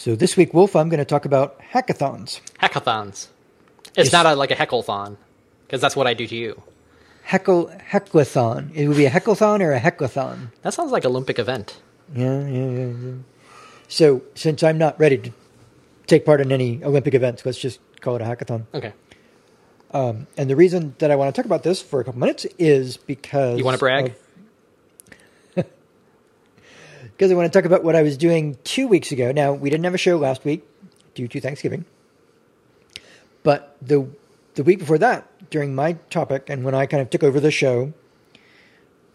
So this week, Wolf, I'm going to talk about hackathons. Hackathons. It's not a, like a heckleathon, because that's what I do to you. Heckle hecklathon. It would be a hecklathon or a hecklathon. That sounds like Olympic event. Yeah, yeah, yeah, yeah. So since I'm not ready to take part in any Olympic events, let's just call it a hackathon. Okay. Um, and the reason that I want to talk about this for a couple minutes is because You want to brag? of- because I want to talk about what I was doing two weeks ago. Now we didn't have a show last week due to Thanksgiving, but the the week before that, during my topic and when I kind of took over the show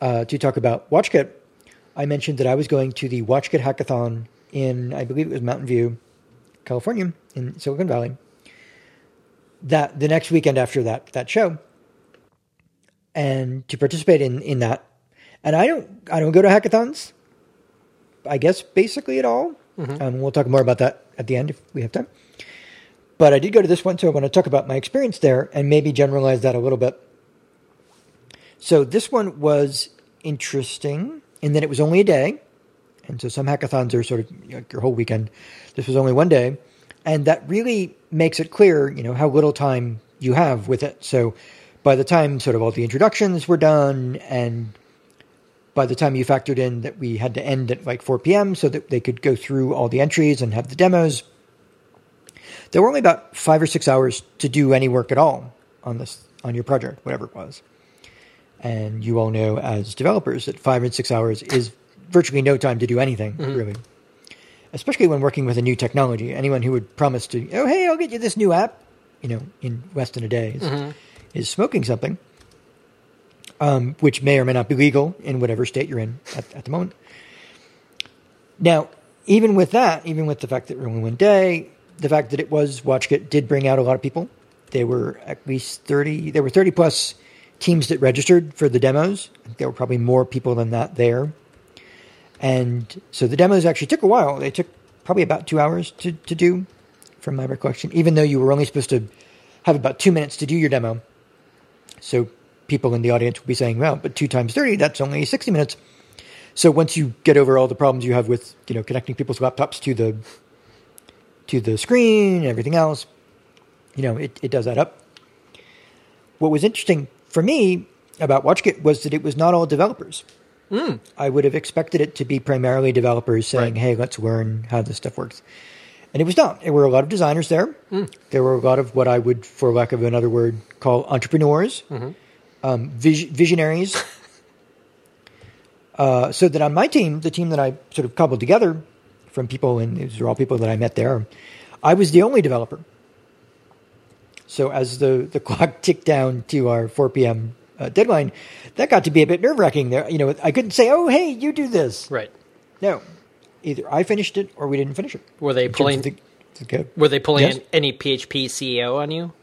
uh, to talk about WatchKit, I mentioned that I was going to the WatchKit hackathon in I believe it was Mountain View, California, in Silicon Valley. That the next weekend after that that show, and to participate in in that, and I don't I don't go to hackathons. I guess basically at all. Um, we'll talk more about that at the end if we have time. But I did go to this one, so I want to talk about my experience there and maybe generalize that a little bit. So this one was interesting in that it was only a day, and so some hackathons are sort of you know, your whole weekend. This was only one day, and that really makes it clear, you know, how little time you have with it. So by the time sort of all the introductions were done and by the time you factored in that we had to end at like 4 p.m. so that they could go through all the entries and have the demos, there were only about five or six hours to do any work at all on this on your project, whatever it was. And you all know as developers that five and six hours is virtually no time to do anything, mm-hmm. really. Especially when working with a new technology. Anyone who would promise to, oh hey, I'll get you this new app, you know, in less than a day is, mm-hmm. is smoking something um, which may or may not be legal in whatever state you're in at, at the moment. Now, even with that, even with the fact that we're only one day, the fact that it was WatchKit did bring out a lot of people. There were at least 30, there were 30 plus teams that registered for the demos. There were probably more people than that there. And so the demos actually took a while. They took probably about two hours to, to do, from my recollection, even though you were only supposed to have about two minutes to do your demo. So people in the audience will be saying, well, but two times 30, that's only 60 minutes. So once you get over all the problems you have with, you know, connecting people's laptops to the, to the screen and everything else, you know, it, it does add up. What was interesting for me about WatchKit was that it was not all developers. Hmm. I would have expected it to be primarily developers saying, Right. hey, let's learn how this stuff works. And it was not. There were a lot of designers there. Hmm. There were a lot of what I would, for lack of another word, call entrepreneurs, mm-hmm. Um, vis- visionaries. uh, so that on my team, the team that I sort of cobbled together from people, and these are all people that I met there, I was the only developer. So as the, the clock ticked down to our 4 p.m. Uh, deadline, that got to be a bit nerve wracking. There, you know, I couldn't say, "Oh, hey, you do this." Right. No, either I finished it or we didn't finish it. Were they pulling? the, the. Were they pulling Yes? any PHP CEO on you?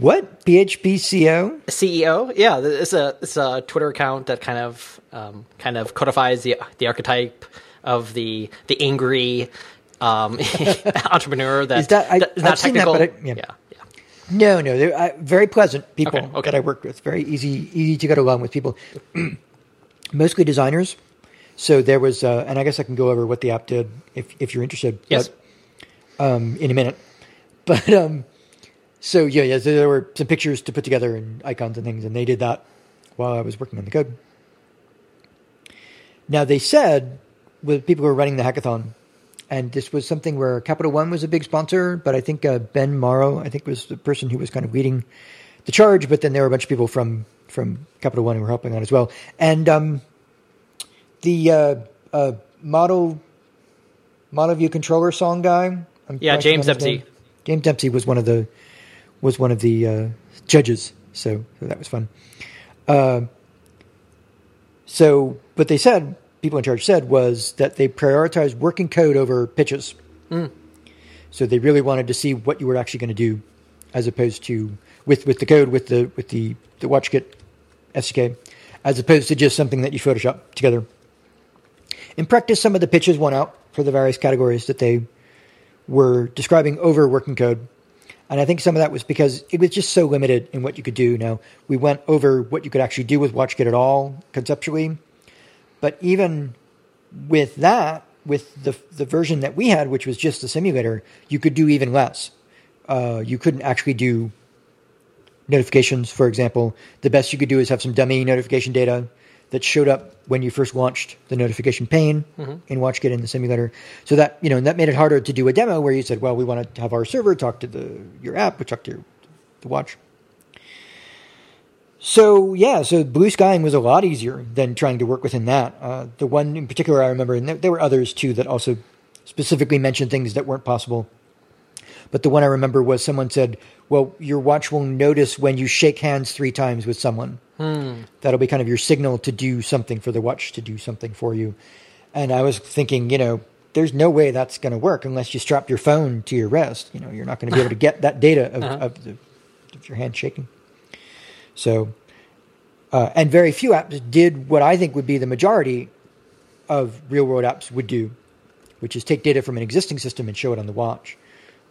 What PHP CEO? Yeah, it's a it's a Twitter account that kind of um, kind of codifies the the archetype of the the angry um, entrepreneur that Is that- I- is not I've seen that, I- yeah. yeah, yeah. No, no, they're uh, very pleasant people Okay, okay. that I worked with. Very easy, easy to get along with people. Mostly designers. So there was, uh, and I guess I can go over what the app did if if you're interested. Yes. But, um, in a minute. But um, so yeah, yeah. So there were some pictures to put together and icons and things, and they did that while I was working on the code. Now they said with people who were running the hackathon, and this was something where Capital One was a big sponsor, but I think uh, Ben Morrow, I think, was the person who was kind of leading the charge. But then there were a bunch of people from from Capital One who were helping out as well, and um, the uh, uh, model model view controller song guy. I'm Yeah, James Dempsey. James Dempsey was one of the was one of the uh, judges, so, so that was fun. Uh, so, what they said, people in charge said, was that they prioritized working code over pitches. So they really wanted to see what you were actually going to do, as opposed to with with the code with the with the the WatchKit SDK, as opposed to just something that you Photoshop together. In practice, some of the pitches won out for the various categories that they were describing over working code. And I think some of that was because it was just so limited in what you could do. Now, we went over what you could actually do with WatchKit at all conceptually. But even with that, with the the version that we had, which was just the simulator, you could do even less. Uh, you couldn't actually do notifications, for example. The best you could do is have some dummy notification data that showed up when you first launched the notification pane in WatchKit in the simulator. So that you know and that made it harder to do a demo where you said, "Well, we want to have our server talk to the your app, we talk to your, the watch." So yeah, so blue skying was a lot easier than trying to work within that. Uh, the one in particular I remember, and there, there were others too that also specifically mentioned things that weren't possible. But the one I remember was someone said, "Well, your watch will notice when you shake hands three times with someone. That'll be kind of your signal to do something for the watch to do something for you." And I was thinking, you know, there's no way that's going to work unless you strap your phone to your wrist. You know, you're not going to be able to get that data of, of, the, of your hand shaking. So, uh, and very few apps did what I think would be the majority of real world apps would do, which is take data from an existing system and show it on the watch.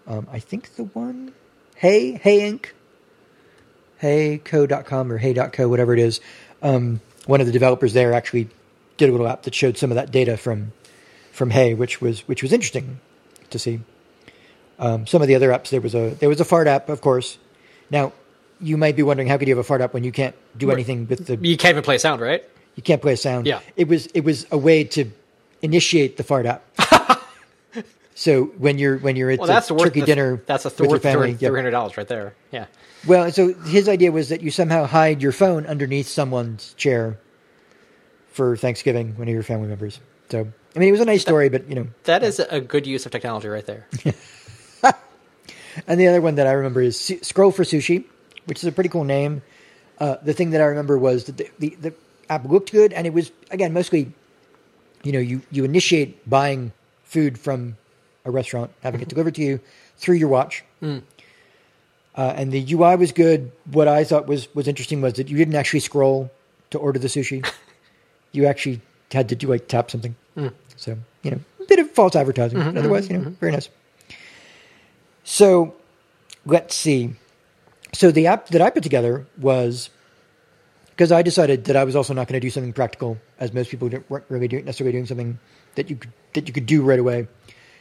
Um, I think the one, Hey, Hey Inc., heyco.com or hey.co, whatever it is, um, one of the developers there actually did a little app that showed some of that data from from Hey, which was which was interesting to see. Um, some of the other apps, there was a there was a fart app, of course. Now, you might be wondering how could you have a fart app when you can't do anything with the You can't even play a sound, right? you can't play a sound. Yeah. It was it was a way to initiate the fart app. so when you're when you're at Well, the turkey the- dinner That's a with your family, three yeah. hundred dollars right there. Yeah. Well, so his idea was that you somehow hide your phone underneath someone's chair for Thanksgiving, one of your family members. So I mean, it was a nice story, but you know, That is a good use of technology right there. And the other one that I remember is Su- Scroll for Sushi, which is a pretty cool name. Uh, the thing that I remember was that the, the, the app looked good, and it was again mostly, you know, you you initiate buying food from a restaurant, having it delivered to you through your watch. Uh, and the UI was good. What I thought was was interesting was that you didn't actually scroll to order the sushi. you actually had to do like tap something. Mm. So you know, a bit of false advertising. but Otherwise, mm-hmm, you know, mm-hmm. very nice. So let's see. So the app that I put together was because I decided that I was also not going to do something practical, as most people weren't really doing, necessarily doing something that you could, that you could do right away.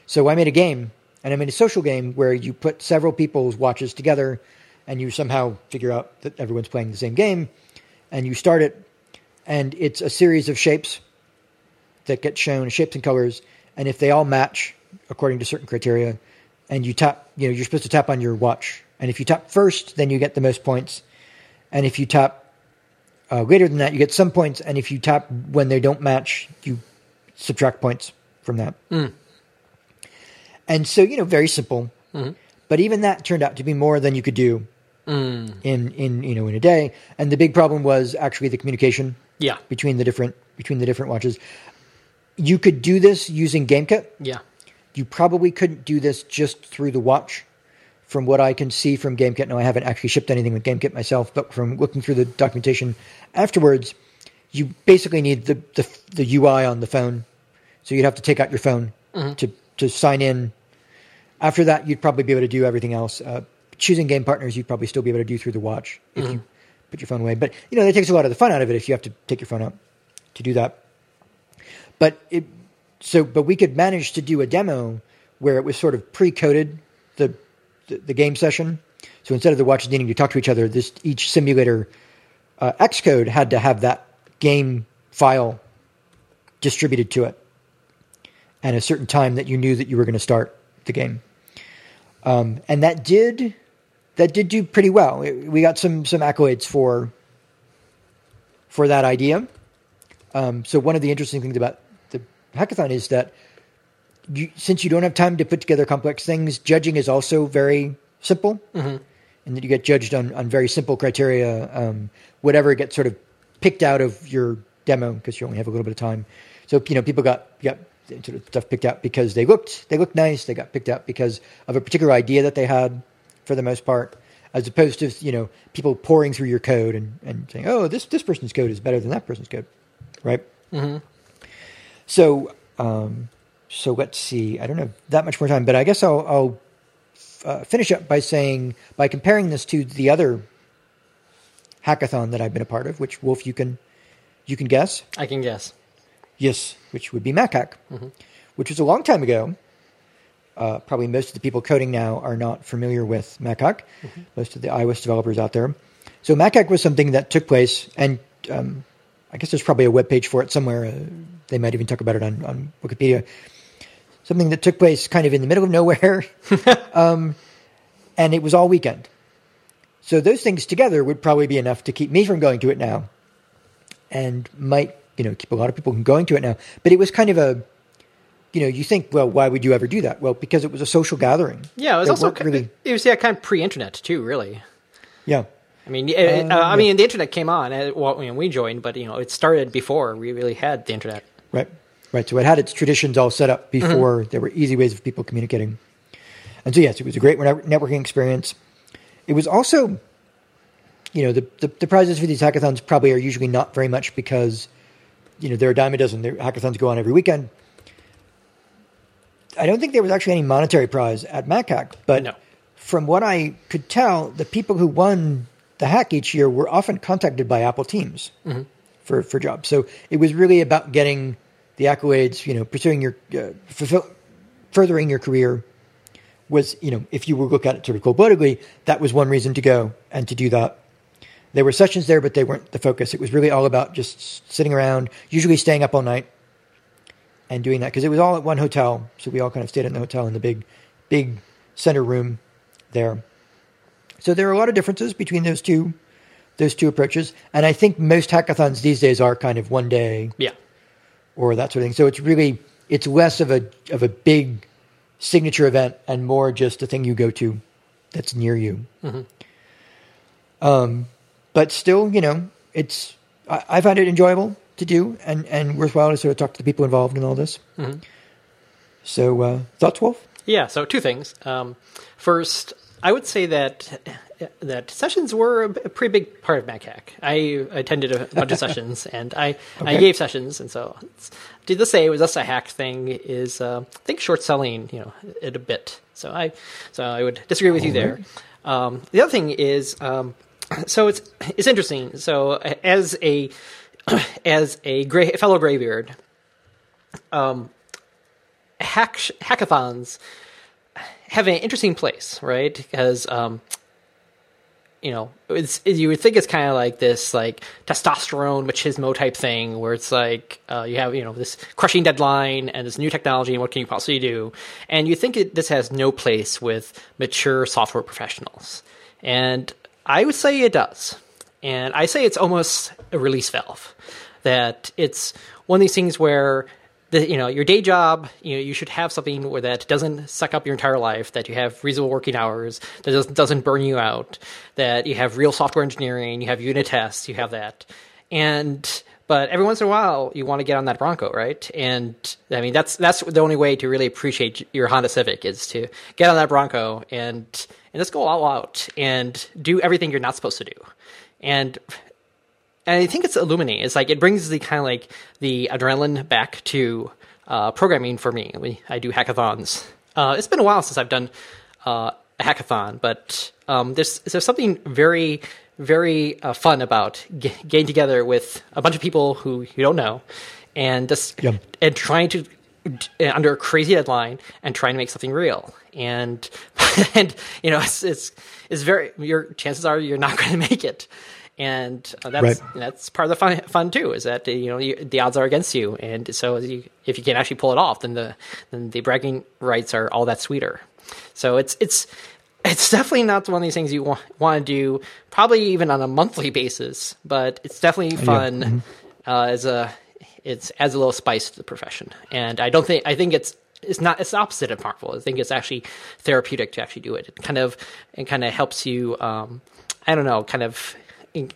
So I made a game, and I made a social game where you put several people's watches together, and you somehow figure out that everyone's playing the same game, and you start it, and it's a series of shapes that get shown, shapes and colors, and if they all match according to certain criteria, and you tap, you know, you're supposed to tap on your watch, and if you tap first, then you get the most points, and if you tap uh, later than that, you get some points, and if you tap when they don't match, you subtract points from that. And so, you know, very simple. Mm-hmm. But even that turned out to be more than you could do mm. in in you know in a day. And the big problem was actually the communication Yeah. between the different between the different watches. You could do this using GameKit. Yeah. You probably couldn't do this just through the watch. From what I can see from GameKit, now I haven't actually shipped anything with GameKit myself, but from looking through the documentation afterwards, you basically need the, the, the UI on the phone. So you'd have to take out your phone mm-hmm. to, to sign in. After that, you'd probably be able to do everything else. Uh, choosing game partners, you'd probably still be able to do through the watch if you put your phone away. But, you know, that takes a lot of the fun out of it if you have to take your phone out to do that. But it, so, but we could manage to do a demo where it was sort of pre-coded the, the, the game session. So instead of the watches needing to talk to each other, this each simulator uh, Xcode had to have that game file distributed to it, and a certain time that you knew that you were going to start the game. Um, and that did that did do pretty well. We got some some accolades for for that idea. Um, so one of the interesting things about the hackathon is that you, since you don't have time to put together complex things, judging is also very simple, and that you get judged on, on very simple criteria. Um, whatever gets sort of picked out of your demo because you only have a little bit of time. So you know people got got sort of stuff picked out because they looked they looked nice. They got picked out because of a particular idea that they had, for the most part, as opposed to you know people pouring through your code and, and saying, oh this this person's code is better than that person's code, right? Mm-hmm. So, um, so let's see. I don't have that much more time, but I guess I'll, I'll uh, finish up by saying by comparing this to the other hackathon that I've been a part of, which Wolf you can you can guess. I can guess. Yes, which would be MacHack, which was a long time ago. Uh, probably most of the people coding now are not familiar with MacHack. Most of the iOS developers out there. So MacHack was something that took place, and um, I guess there's probably a web page for it somewhere. Uh, they might even talk about it on, on Wikipedia. Something that took place kind of in the middle of nowhere, um, and it was all weekend. So those things together would probably be enough to keep me from going to it now, and might you know keep a lot of people from going to it now. But it was kind of a you know, you think, well, why would you ever do that? Well, because it was a social gathering. Yeah, it was also weren't really, it was yeah kind of pre-internet too, really. yeah, I mean, it, uh, I yeah. mean, the internet came on uh, well, when we joined, but you know, it started before we really had the internet. right, right. So it had its traditions all set up before Mm-hmm. there were easy ways of people communicating. And so, yes, it was a great networking experience. It was also, you know, the, the, the prizes for these hackathons probably are usually not very much because, you know, there are a dime a dozen. Their hackathons go on every weekend. I don't think there was actually any monetary prize at MacHack, but No. from what I could tell, the people who won the hack each year were often contacted by Apple teams for, for jobs. So it was really about getting the accolades, you know, pursuing your, uh, fulfill, furthering your career was, you know, if you would look at it sort of cold-bloodedly, that was one reason to go and to do that. There were sessions there, but they weren't the focus. It was really all about just sitting around, usually staying up all night and doing that because it was all at one hotel. So we all kind of stayed in the hotel in the big, big center room there. So there are a lot of differences between those two, those two approaches. And I think most hackathons these days are kind of one day Yeah, or that sort of thing. So it's really it's less of a of a big signature event and more just a thing you go to that's near you. Um, but still, you know, it's I, I find it enjoyable to do and and worthwhile to sort of talk to the people involved in all this. So uh, thoughts, Wolf? yeah. So two things. Um, first, I would say that that sessions were a pretty big part of MacHack. I attended a bunch of sessions, and I I gave sessions, and so did the say it was us a hack thing is uh, I think short selling you know it a bit. So I so I would disagree with you there. Um, the other thing is um, so it's it's interesting. So as a as a gray, fellow graybeard, um, hack hackathons have an interesting place, right? Because um, you know, it's you would think it's kind of like this like testosterone machismo type thing where it's like uh, you have you know this crushing deadline and this new technology and what can you possibly do, and you think it, this has no place with mature software professionals, and I would say it does, and I say it's almost a release valve that it's one of these things where the, you know your day job you know you should have something where that doesn't suck up your entire life that you have reasonable working hours that doesn't, doesn't burn you out that you have real software engineering you have unit tests you have that. And but every once in a while you want to get on that bronco right? And i mean that's that's the only way to really appreciate your honda civic is to get on that bronco and and let's go all out and do everything you're not supposed to do and and I think it's illuminating. It's like it brings the kind of like the adrenaline back to uh, programming for me. We, I do hackathons. Uh, it's been a while since I've done uh, a hackathon, but um, there's there's something very very uh, fun about g- getting together with a bunch of people who you don't know, and just Yep. and trying to under a crazy deadline and trying to make something real. And and you know it's it's, it's very your chances are you're not going to make it and uh, that's Right. that's part of the fun, fun too. Is that you know you, the odds are against you, and so you, if you can actually pull it off, then the then the bragging rights are all that sweeter. So it's it's it's definitely not one of these things you want, want to do, probably even on a monthly basis, but it's definitely fun uh, as a it's adds a little spice to the profession, and I don't think I think it's it's not it's opposite of harmful. I think it's actually therapeutic to actually do it. It kind of it kind of helps you. Um, I don't know, kind of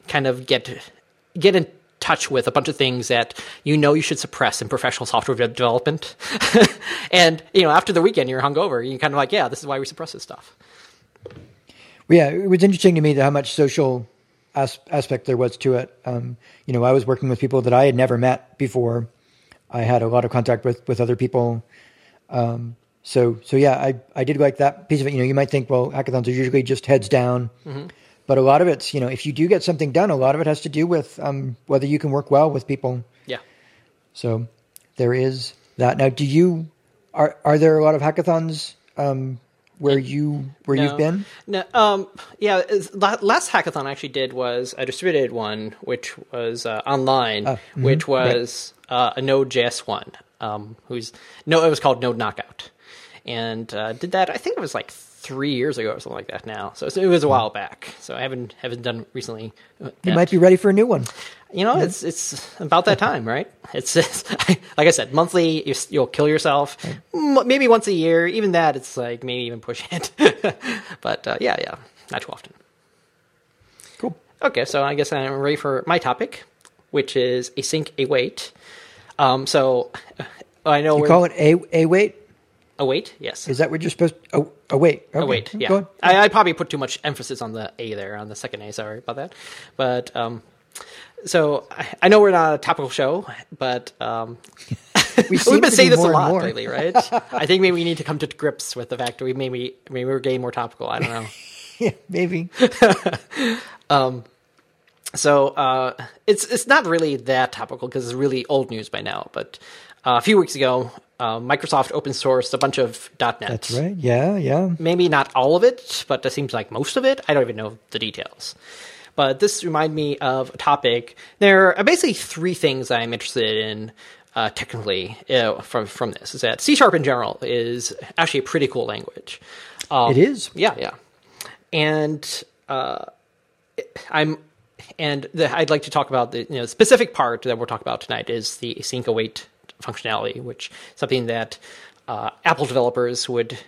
kind of get get in touch with a bunch of things that you know you should suppress in professional software de- development. and you know, after the weekend, you're hungover. You're kind of like, yeah, this is why we suppress this stuff. Well, yeah, it was interesting to me how much social as- aspect there was to it. Um, you know, I was working with people that I had never met before. I had a lot of contact with with other people. Um, so, so yeah, I I did like that piece of it. You know, you might think, well, hackathons are usually just heads down, but a lot of it's, you know, if you do get something done, a lot of it has to do with um, whether you can work well with people. Yeah. So there is that. Now, do you Are are there a lot of hackathons um, where you where No. you've been? No, um, yeah. Last hackathon I actually did was a distributed one, which was uh, online, Oh, mhm, which was uh, a Node.js one. Um, who's no, it was called Node Knockout, and uh, did that. I think it was like three years ago or something like that. Now, so it was a while back. So I haven't haven't done recently. uh, You might be ready for a new one. You know, it's it's about that time, right? It's, it's like I said, monthly. You, you'll kill yourself. M- Maybe once a year. Even that, it's like maybe even push it. but uh, yeah, yeah, not too often. Cool. Okay, so I guess I'm ready for my topic, which is async await. Um, so I know You call it a a wait. await. Yes, Is that what you're supposed? Oh, oh wait. Okay. await. Yeah, Go on. I, I probably put too much emphasis on the a there on the second a. Sorry about that. But um, so I, I know we're not a topical show, but um, We seem We've been to saying this a lot lately, right? I think maybe we need to come to grips with the fact that we maybe maybe we're getting more topical. I don't know. Yeah, maybe. So uh, it's it's not really that topical because it's really old news by now. But uh, a few weeks ago, uh, Microsoft open sourced a bunch of .NET. That's right. Yeah, yeah. Maybe not all of it, but it seems like most of it. I don't even know the details. But this reminded me of a topic. There are basically three things I'm interested in uh, technically uh, from from this. Is that C sharp in general is actually a pretty cool language. Um, It is. yeah, yeah. And uh, I'm and the, I'd like to talk about the you know specific part that we're talking about tonight is the async await functionality, which is something that uh, Apple developers would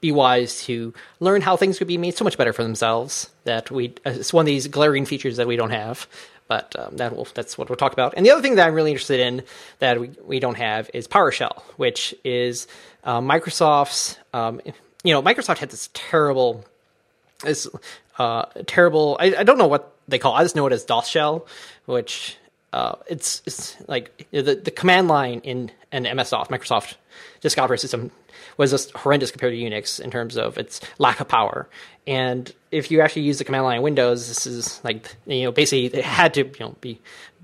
be wise to learn how things could be made so much better for themselves. That we it's one of these glaring features that we don't have. But um, that will, that's what we'll talk about. And the other thing that I'm really interested in that we, we don't have is PowerShell, which is uh, Microsoft's. Um, you know, Microsoft had this terrible this uh, terrible. I, I don't know what they call. It. I just know it as DOS shell, which uh, it's it's like the the command line in an MS DOS Microsoft disk operating system was just horrendous compared to Unix in terms of its lack of power. And if you actually use the command line in Windows, this is like you know basically it had to you know be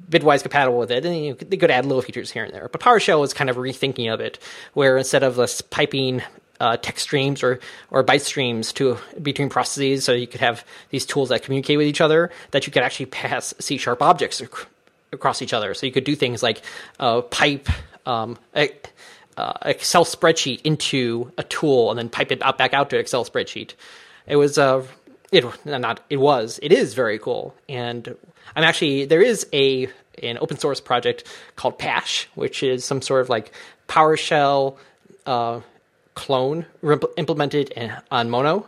bitwise compatible with it, and you know, they could add little features here and there. But PowerShell is kind of rethinking of it, where instead of this piping uh, text streams or or byte streams to between processes, so you could have these tools that communicate with each other, that you could actually pass C sharp objects ac- across each other. So you could do things like uh, pipe um, a, uh, Excel spreadsheet into a tool and then pipe it back out to Excel spreadsheet. It was uh, it not it was it is very cool, and I'm actually there is a an open source project called Pash, which is some sort of like PowerShell uh, clone re- implemented in, on Mono,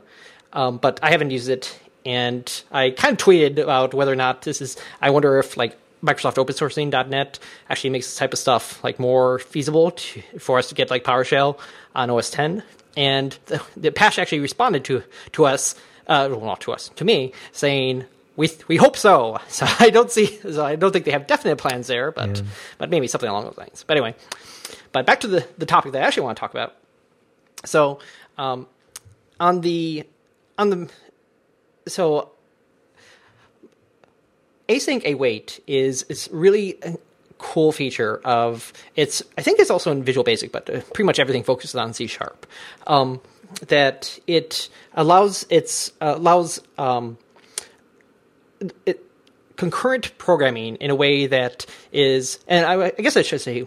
um, but I haven't used it, and I kind of tweeted about whether or not this is. I wonder if like Microsoft open sourcing.net actually makes this type of stuff like more feasible to, for us to get like PowerShell on OS 10. And the, the Pash actually responded to to us, uh, well, not to us, to me, saying we we hope so. So I don't see, so I don't think they have definite plans there, but but maybe something along those lines. But anyway, but back to the the topic that I actually want to talk about. So um, on the on the so async await is is really a cool feature of it's I think it's also in Visual Basic, but uh, pretty much everything focuses on C sharp. Um, that it allows it's uh, allows um, it, concurrent programming in a way that is, and I, I guess I should say,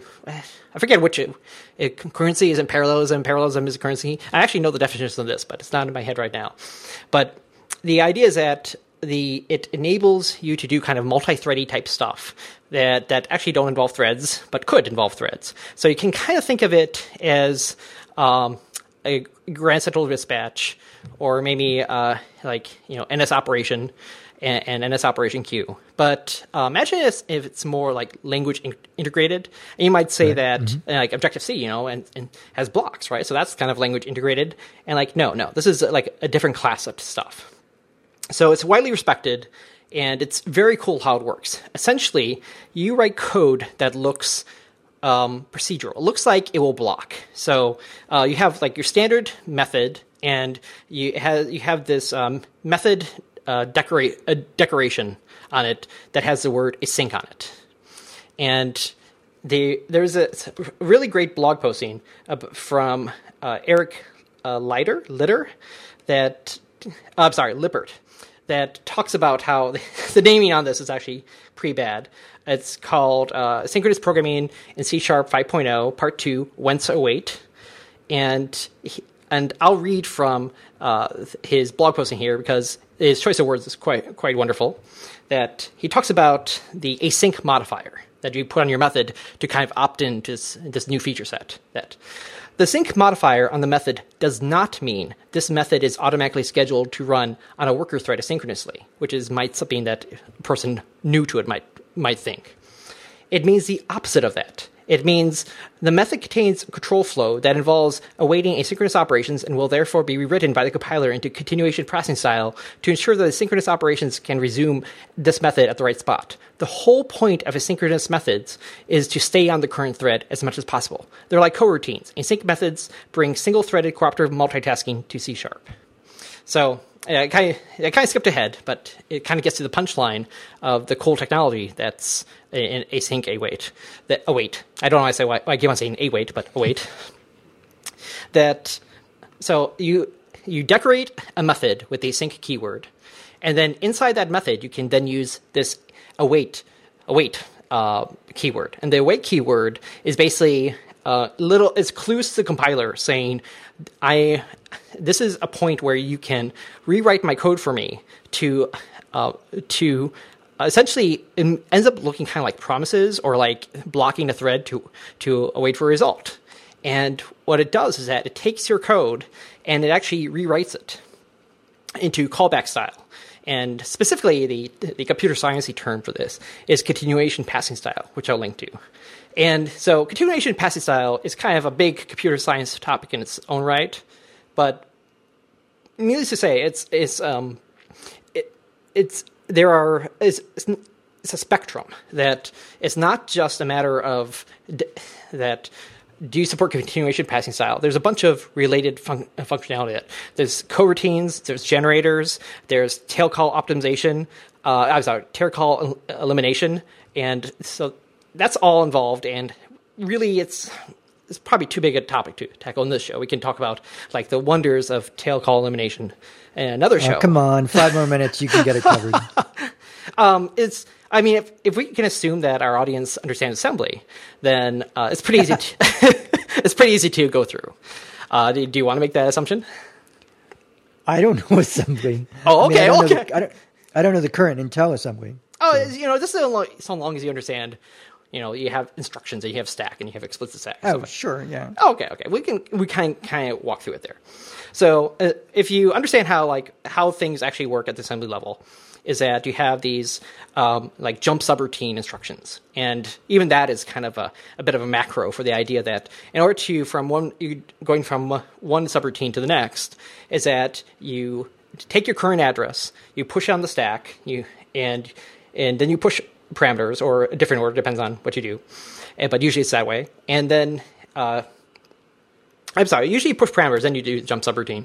I forget which it, it, concurrency is in parallelism, parallelism is a currency. I actually know the definitions of this, but it's not in my head right now. But the idea is that the it enables you to do kind of multi-thready type stuff that that actually don't involve threads, but could involve threads. So you can kind of think of it as um, a Grand Central Dispatch, or maybe uh, like you know NS operation and, and NS operation queue. But uh, imagine if, if it's more like language in- integrated. And you might say that uh, like Objective C, you know, and, and has blocks, right? So that's kind of language integrated. And like no, no, this is like a different class of stuff. So it's widely respected, and it's very cool how it works. Essentially, you write code that looks um, procedural. It looks like it will block. So uh, you have like your standard method, and you have you have this um, method uh, decorate a decoration on it that has the word async on it, and the there's a really great blog posting from uh, Eric uh, Leiter Litter that uh, I'm sorry Lippert that talks about how the naming on this is actually pretty bad. It's called uh, Synchronous Programming in C Sharp 5.0 Part 2 Whence Await. And he, and I'll read from uh, his blog posting here because his choice of words is quite quite wonderful. That he talks about the async modifier that you put on your method to kind of opt into this, this new feature set. That the async modifier on the method does not mean this method is automatically scheduled to run on a worker thread asynchronously, which is might something that a person new to it might might think. It means the opposite of that. It means the method contains control flow that involves awaiting asynchronous operations and will therefore be rewritten by the compiler into continuation processing style to ensure that the synchronous operations can resume this method at the right spot. The whole point of asynchronous methods is to stay on the current thread as much as possible. They're like coroutines. Async methods bring single-threaded cooperative multitasking to C Sharp. So I kind of kind of skipped ahead, but it kind of gets to the punchline of the cool technology that's in async await. That await. I don't know why I say why I keep on saying await, but await. that so you you decorate a method with the async keyword, and then inside that method you can then use this await await uh, keyword, and the await keyword is basically uh, little it's clues to the compiler saying I this is a point where you can rewrite my code for me to uh, to essentially ends up looking kind of like promises or like blocking a thread to to await for a result. And what it does is that it takes your code and it actually rewrites it into callback style. And specifically, the the computer sciencey term for this is continuation passing style, which I'll link to. And so, continuation passing style is kind of a big computer science topic in its own right, but needless to say, it's it's um, it, it's there are it's, it's a spectrum that it's not just a matter of d- that do you support continuation passing style? There's a bunch of related fun- functionality. There's coroutines, there's generators, there's tail call optimization. Uh, I'm sorry, tail call elimination, and so that's all involved. And really, it's it's probably too big a topic to tackle in this show. We can talk about like the wonders of tail call elimination in another show. Oh, come on, five more minutes, you can get it covered. um, it's. I mean, if if we can assume that our audience understands assembly, then uh, it's pretty easy. To, it's pretty easy to go through. Uh, do, do, you want to make that assumption? I don't know assembly. Oh, okay, I mean, I okay. The, I don't. I don't know the current Intel assembly. Oh, so. you know, this is so long as you understand you know you have instructions and you have stack and you have explicit stack. Oh, sure, yeah. okay, okay. We can we kind kind of walk through it there. So uh, if you understand how like how things actually work at the assembly level, is that you have these um, like jump subroutine instructions, and even that is kind of a, a bit of a macro for the idea that in order to from one you going from one subroutine to the next is that you take your current address, you push on the stack, you and and then you push parameters or a different order depends on what you do, but usually it's that way. And then uh, I'm sorry, usually you push parameters, then you do jump subroutine,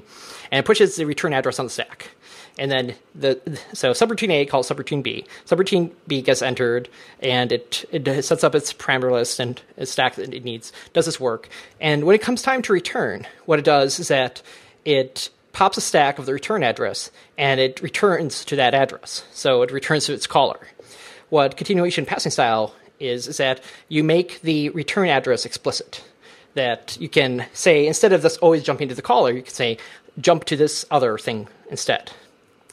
and it pushes the return address on the stack. And then the so subroutine A calls subroutine B. Subroutine B gets entered, and it it sets up its parameter list and a stack that it needs. Does this work? And when it comes time to return, what it does is that it pops a stack of the return address, and it returns to that address. So it returns to its caller what continuation passing style is is that you make the return address explicit. That you can say instead of this always jumping to the caller, you can say jump to this other thing instead.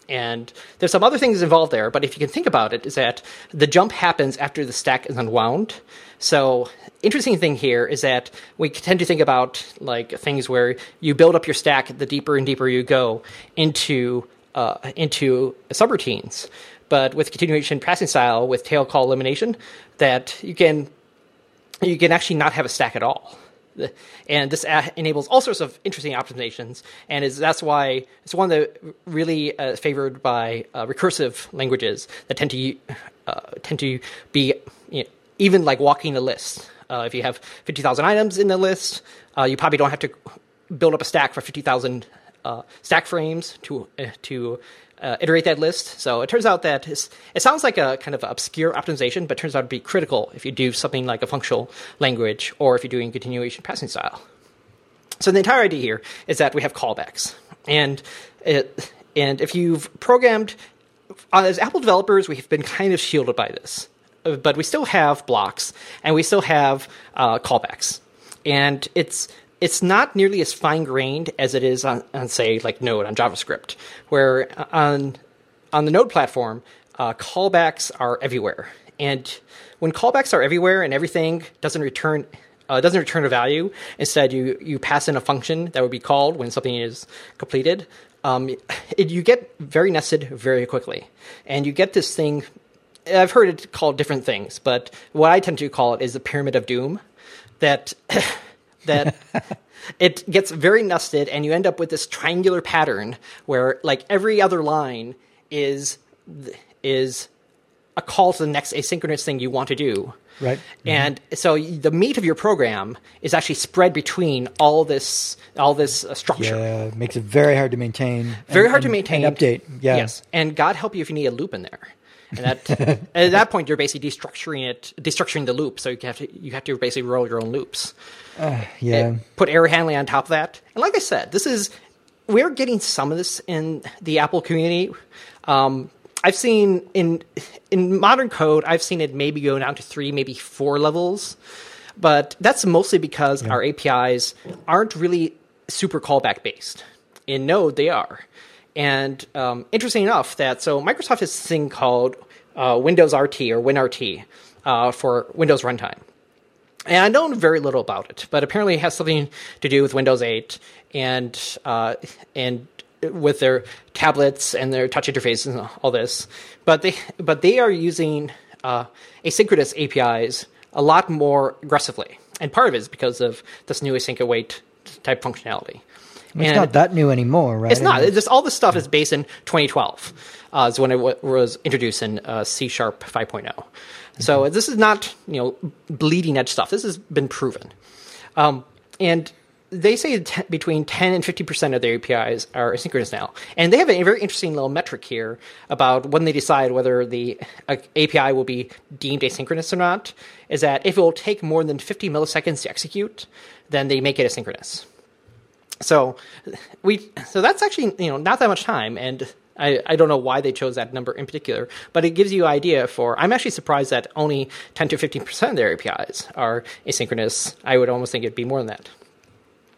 And there's some other things involved there, but if you can think about it, is that the jump happens after the stack is unwound. So interesting thing here is that we tend to think about like things where you build up your stack the deeper and deeper you go into uh, into subroutines but with continuation passing style with tail call elimination, that you can you can actually not have a stack at all. And this enables all sorts of interesting optimizations, and is that's why it's one that really uh, favored by uh, recursive languages that tend to uh, tend to be you know, even like walking a list. Uh, if you have fifty thousand items in the list, uh, you probably don't have to build up a stack for fifty thousand uh, stack frames to uh, to uh, iterate that list. So it turns out that it sounds like a kind of obscure optimization, but turns out to be critical if you do something like a functional language or if you're doing continuation passing style. So the entire idea here is that we have callbacks, and it, and if you've programmed uh, as Apple developers, we've been kind of shielded by this, uh, but we still have blocks and we still have uh, callbacks, and it's it's not nearly as fine grained as it is on, on, say like Node on JavaScript, where on on the Node platform, uh, callbacks are everywhere, and when callbacks are everywhere and everything doesn't return uh, doesn't return a value. Instead, you you pass in a function that would be called when something is completed. Um, it, you get very nested very quickly, and you get this thing. I've heard it called different things, but what I tend to call it is the pyramid of doom. That that it gets very nested, and you end up with this triangular pattern where, like every other line, is is a call to the next asynchronous thing you want to do Right. Mm-hmm. And so the meat of your program is actually spread between all this all this uh, structure. Yeah, makes it very hard to maintain. Very and, hard to maintain. and update. Yeah. Yes. And God help you if you need a loop in there. And that at that point you're basically destructuring it, destructuring the loop. So you have to you have to basically roll your own loops. Yeah. Put error handling on top of that. And like I said, this is we're getting some of this in the Apple community. Um, I've seen in in modern code, I've seen it maybe go down to three, maybe four levels, but that's mostly because our APIs aren't really super callback based. In Node, they are, and um, interesting enough that so Microsoft has this thing called uh, Windows RT or WinRT uh, for Windows runtime. And I know very little about it, but apparently it has something to do with Windows 8 and uh, and with their tablets and their touch interfaces and all this. But they but they are using uh, asynchronous APIs a lot more aggressively, and part of it is because of this new async await type functionality. It's not that new anymore, right? It's not. It's just all this stuff is based in 2012. Uh, is when it w- was introduced in uh, C Sharp 5.0. So this is not you know bleeding edge stuff. This has been proven, um, and they say t- between 10 and 50 percent of their APIs are asynchronous now. And they have a very interesting little metric here about when they decide whether the uh, API will be deemed asynchronous or not. Is that if it will take more than 50 milliseconds to execute, then they make it asynchronous. So we so that's actually you know not that much time, and I, I don't know why they chose that number in particular, but it gives you an idea for. I'm actually surprised that only 10 to 15 percent of their APIs are asynchronous. I would almost think it'd be more than that.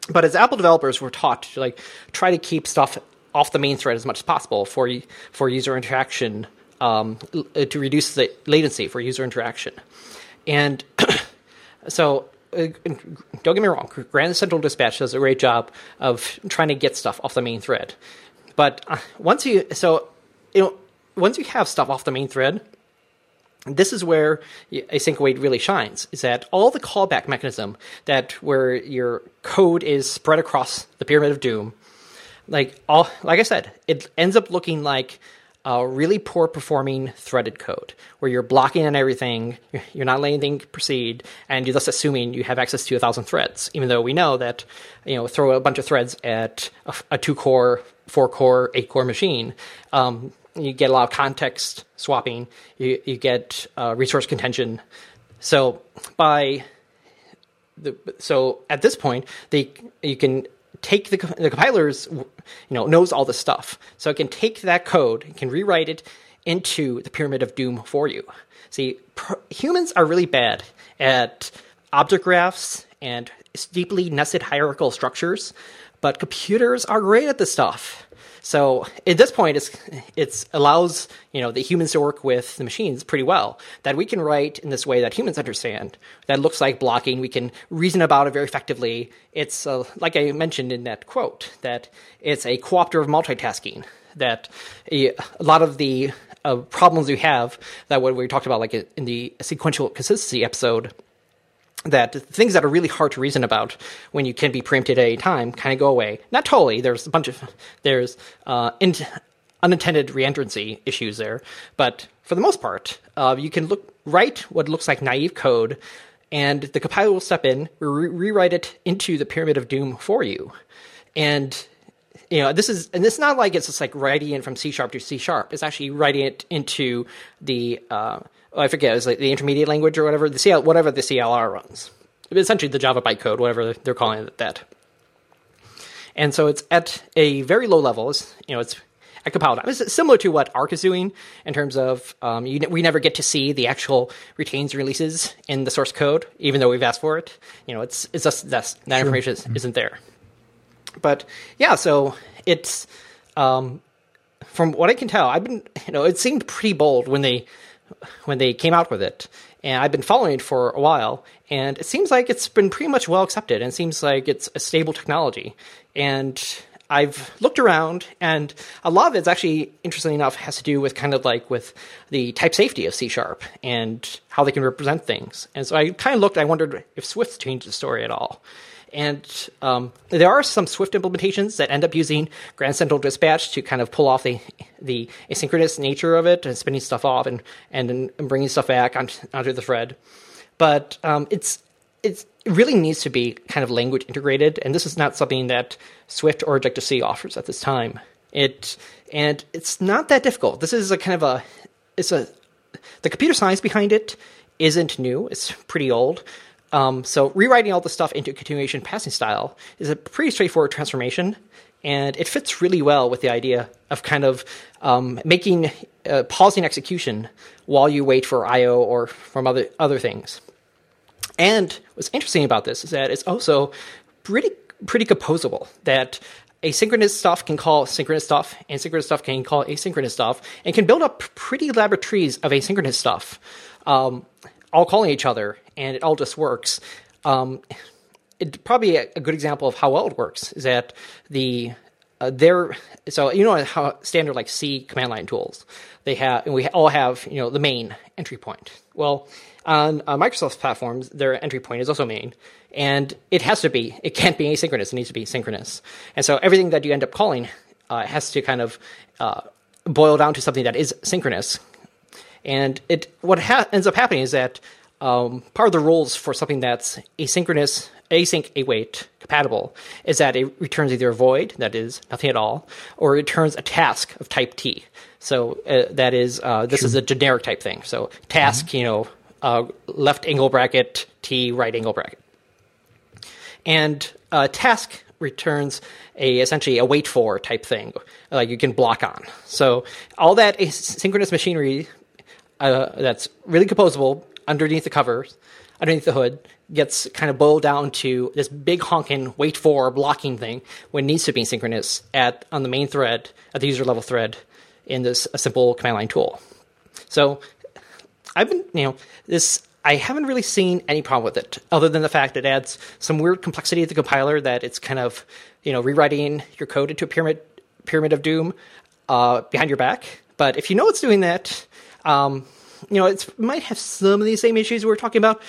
But as Apple developers, we're taught to like try to keep stuff off the main thread as much as possible for for user interaction um, to reduce the latency for user interaction, and so uh, don't get me wrong, Grand Central Dispatch does a great job of trying to get stuff off the main thread. But once you so you know once you have stuff off the main thread, this is where async await really shines. Is that all the callback mechanism that where your code is spread across the pyramid of doom, like all like I said, it ends up looking like a really poor performing threaded code where you're blocking on everything, you're not letting anything proceed, and you're just assuming you have access to a thousand threads, even though we know that you know throw a bunch of threads at a, a two core, four core, eight core machine. Um, you get a lot of context swapping. You you get uh, resource contention. So by the, so at this point, they you can take the the compilers, you know, knows all this stuff, so it can take that code, it can rewrite it into the pyramid of doom for you. See, humans are really bad at object graphs and deeply nested hierarchical structures, but computers are great at this stuff. So at this point, it's it's allows you know the humans to work with the machines pretty well. That we can write in this way that humans understand. That looks like blocking. We can reason about it very effectively. It's uh, like I mentioned in that quote that it's a cooperative multitasking. That a, a lot of the uh, problems we have that what we talked about like in the sequential consistency episode that things that are really hard to reason about when you can be preempted at any time kind of go away. Not totally. There's a bunch of there's uh, in, unintended reentrancy issues there, but for the most part, uh, you can look write what looks like naive code, and the compiler will step in, re- rewrite it into the pyramid of doom for you, and you know, this is, and it's not like it's just like writing it from C sharp to C sharp. It's actually writing it into the, uh, I forget, it's like the intermediate language or whatever, the CL, whatever the CLR runs. Essentially the Java bytecode, whatever they're calling it that. And so it's at a very low level. It's, you know, it's at compile time. It's similar to what Arc is doing in terms of um, you, we never get to see the actual retains releases in the source code, even though we've asked for it. You know, it's it's just that's, that sure. information isn't there. But yeah, so it's um, from what I can tell, I've been you know it seemed pretty bold when they when they came out with it, and I've been following it for a while, and it seems like it's been pretty much well accepted, and seems like it's a stable technology, and I've looked around, and a lot of it's actually, interestingly enough, has to do with kind of like with the type safety of C sharp and how they can represent things. And so I kind of looked, I wondered if Swift changed the story at all. And um, there are some Swift implementations that end up using Grand Central Dispatch to kind of pull off the the asynchronous nature of it and spinning stuff off and and, and bringing stuff back onto, onto the thread. But um, it's it's it really needs to be kind of language integrated, and this is not something that Swift or Objective C offers at this time. It and it's not that difficult. This is a kind of a it's a the computer science behind it isn't new. It's pretty old. Um, so rewriting all the stuff into continuation passing style is a pretty straightforward transformation, and it fits really well with the idea of kind of um, making uh, pausing execution while you wait for I/O or from other other things. And what's interesting about this is that it's also pretty pretty composable. That asynchronous stuff can call synchronous stuff, and synchronous stuff can call asynchronous stuff, and can build up pretty elaborate trees of asynchronous stuff, um, all calling each other, and it all just works. Um, it probably a, a, good example of how well it works is that the uh, there so you know how standard like C command line tools they have and we all have you know the main entry point. Well, on uh, Microsoft's platforms, their entry point is also main, and it has to be. It can't be asynchronous. It needs to be synchronous. And so everything that you end up calling uh, has to kind of uh, boil down to something that is synchronous. And it what ha- ends up happening is that um, part of the rules for something that's asynchronous, async await compatible is that it returns either a void, that is nothing at all, or it returns a task of type T. So uh, that is uh, this sure. is a generic type thing. So task, mm-hmm. you know, uh, left angle bracket T right angle bracket. And uh, task returns a essentially a wait for type thing, like you can block on. So all that asynchronous machinery uh, that's really composable underneath the covers, underneath the hood, gets kind of boiled down to this big honking wait for blocking thing when needs to be synchronous at on the main thread at the user level thread in this a simple command line tool. So I've been, you know, this I haven't really seen any problem with it, other than the fact it adds some weird complexity to the compiler that it's kind of, you know, rewriting your code into a pyramid pyramid of doom uh, behind your back. But if you know it's doing that, um, you know, it might have some of the same issues we are talking about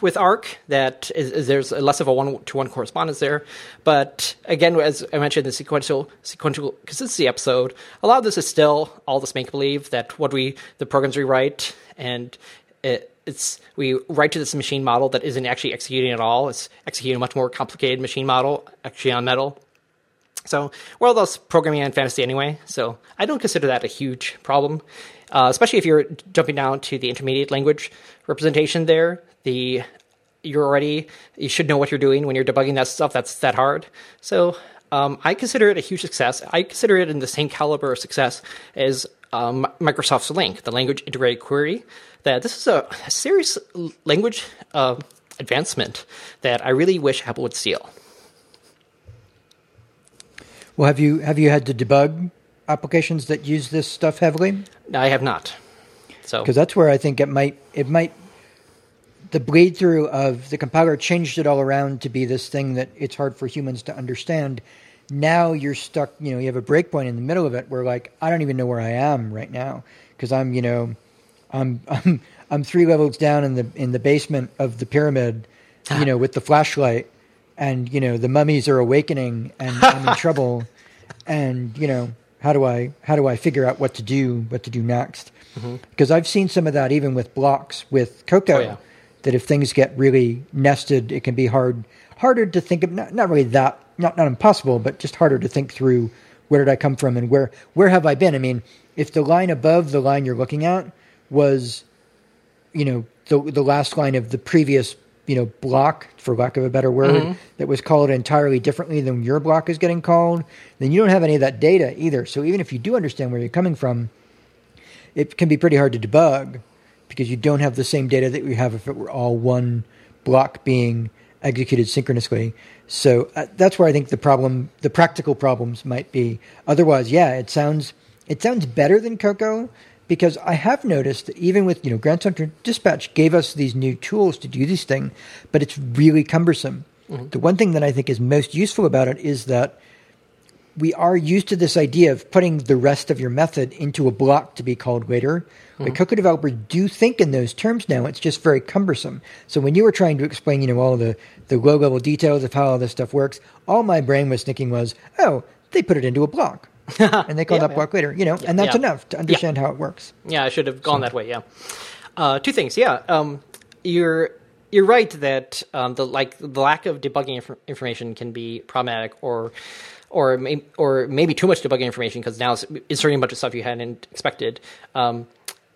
with Arc. That is, is there's less of a one to one correspondence there. But again, as I mentioned the sequential sequential consistency episode, a lot of this is still all this make believe that what we the programs we write and it, it's we write to this machine model that isn't actually executing at all. It's executing a much more complicated machine model, actually on metal. So we're all those programming and fantasy anyway. So I don't consider that a huge problem, uh, especially if you're jumping down to the intermediate language representation there. The you're already you should know what you're doing when you're debugging that stuff that's that hard. So um, I consider it a huge success. I consider it in the same caliber of success as um, Microsoft's LINQ, the language integrated query, that this is a, a serious language uh, advancement that I really wish Apple would steal. Well, have you have you had to debug applications that use this stuff heavily? I have not. So because that's where I think it might it might the bleed through of the compiler changed it all around to be this thing that it's hard for humans to understand now you're stuck you know you have a breakpoint in the middle of it where like i don't even know where i am right now because i'm you know i'm i'm i'm three levels down in the in the basement of the pyramid you know with the flashlight and you know the mummies are awakening and i'm in trouble and you know how do i how do i figure out what to do what to do next mm-hmm. because i've seen some of that even with blocks with cocoa oh, yeah. that if things get really nested it can be hard harder to think of not, not really that not not impossible, but just harder to think through where did I come from and where where have I been? I mean, if the line above the line you're looking at was, you know, the the last line of the previous you know block, for lack of a better word, Mm-hmm. that was called entirely differently than your block is getting called, then you don't have any of that data either. So even if you do understand where you're coming from, it can be pretty hard to debug because you don't have the same data that we have if it were all one block being executed synchronously. So uh, that's where I think the problem, the practical problems might be. Otherwise, yeah, it sounds it sounds better than Cocoa because I have noticed that even with you know Grand Central Dispatch gave us these new tools to do this thing, but it's really cumbersome. Mm-hmm. The one thing that I think is most useful about it is that we are used to this idea of putting the rest of your method into a block to be called later. Like mm-hmm. Cocoa developers do think in those terms now. It's just very cumbersome. So when you were trying to explain, you know, all the, the low level details of how all this stuff works, all my brain was thinking was, oh, they put it into a block. and they call Yeah, that yeah. block later, you know, and that's Yeah. enough to understand how it works. Yeah, I should have gone that way. Yeah. Uh, two things. Yeah. Um, you're you're right that um, the like the lack of debugging inf- information can be problematic, or or may, or maybe too much debugging information because now it's inserting a bunch of stuff you hadn't expected. Um,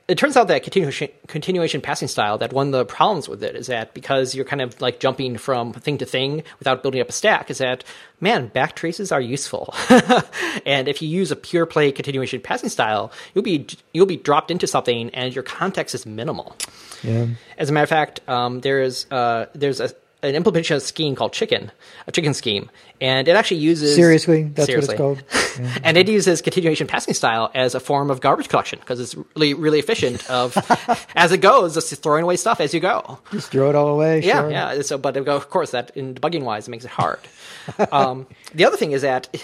it turns out that continuation, continuation passing style that one of the problems with it is that because you're kind of like jumping from thing to thing without building up a stack is that man back traces are useful and if you use a pure play continuation passing style you'll be you'll be dropped into something and your context is minimal Yeah. as a matter of fact, um, there's uh, there's a, an implementation of a scheme called Chicken, a chicken scheme, and it actually uses Seriously? That's Seriously. what it's called? Yeah. and it uses continuation passing style as a form of garbage collection because it's really really efficient. Of as it goes, just throwing away stuff as you go. Just throw it all away. Yeah, sure. yeah. So, but of course, that in debugging wise, it makes it hard. um, the other thing is that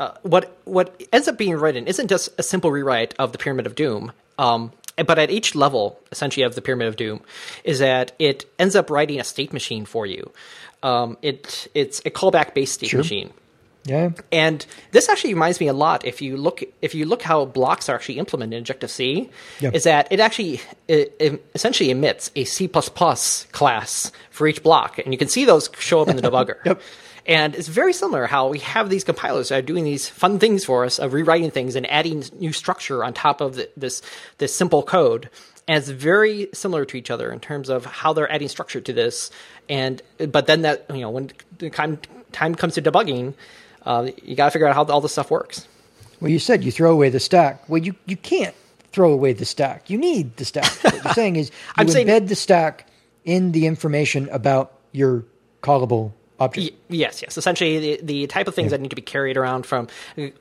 uh, what what ends up being written isn't just a simple rewrite of the Pyramid of Doom. Um, but at each level, essentially, of the Pyramid of Doom, is that it ends up writing a state machine for you. Um, it it's a callback based state Sure. machine. Yeah. And this actually reminds me a lot. If you look, if you look how blocks are actually implemented in Objective C, Yeah. is that it actually it, it essentially emits a C class for each block, and you can see those show up in the debugger. Yep. And it's very similar how we have these compilers that are doing these fun things for us of rewriting things and adding new structure on top of the, this this simple code. And it's very similar to each other in terms of how they're adding structure to this. And but then that you know when the time time comes to debugging, uh, you got to figure out how all this stuff works. Well, you said you throw away the stack. Well, you, you can't throw away the stack. You need the stack. What you're saying is you I'm embed saying- the stack in the information about your callable object. Y- yes, yes. Essentially, the, the type of things that need to be carried around from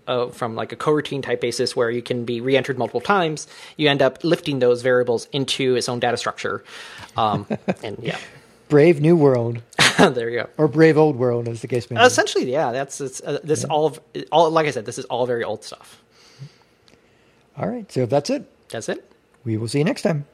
uh, from like a coroutine type basis, where you can be re-entered multiple times, you end up lifting those variables into its own data structure. Um, and yeah, Brave new world, there you go. or brave old world, as the case may be. Essentially, yeah. That's it's, uh, this all of, all. Like I said, this is all very old stuff. All right. So if that's it, That's it. we will see you next time.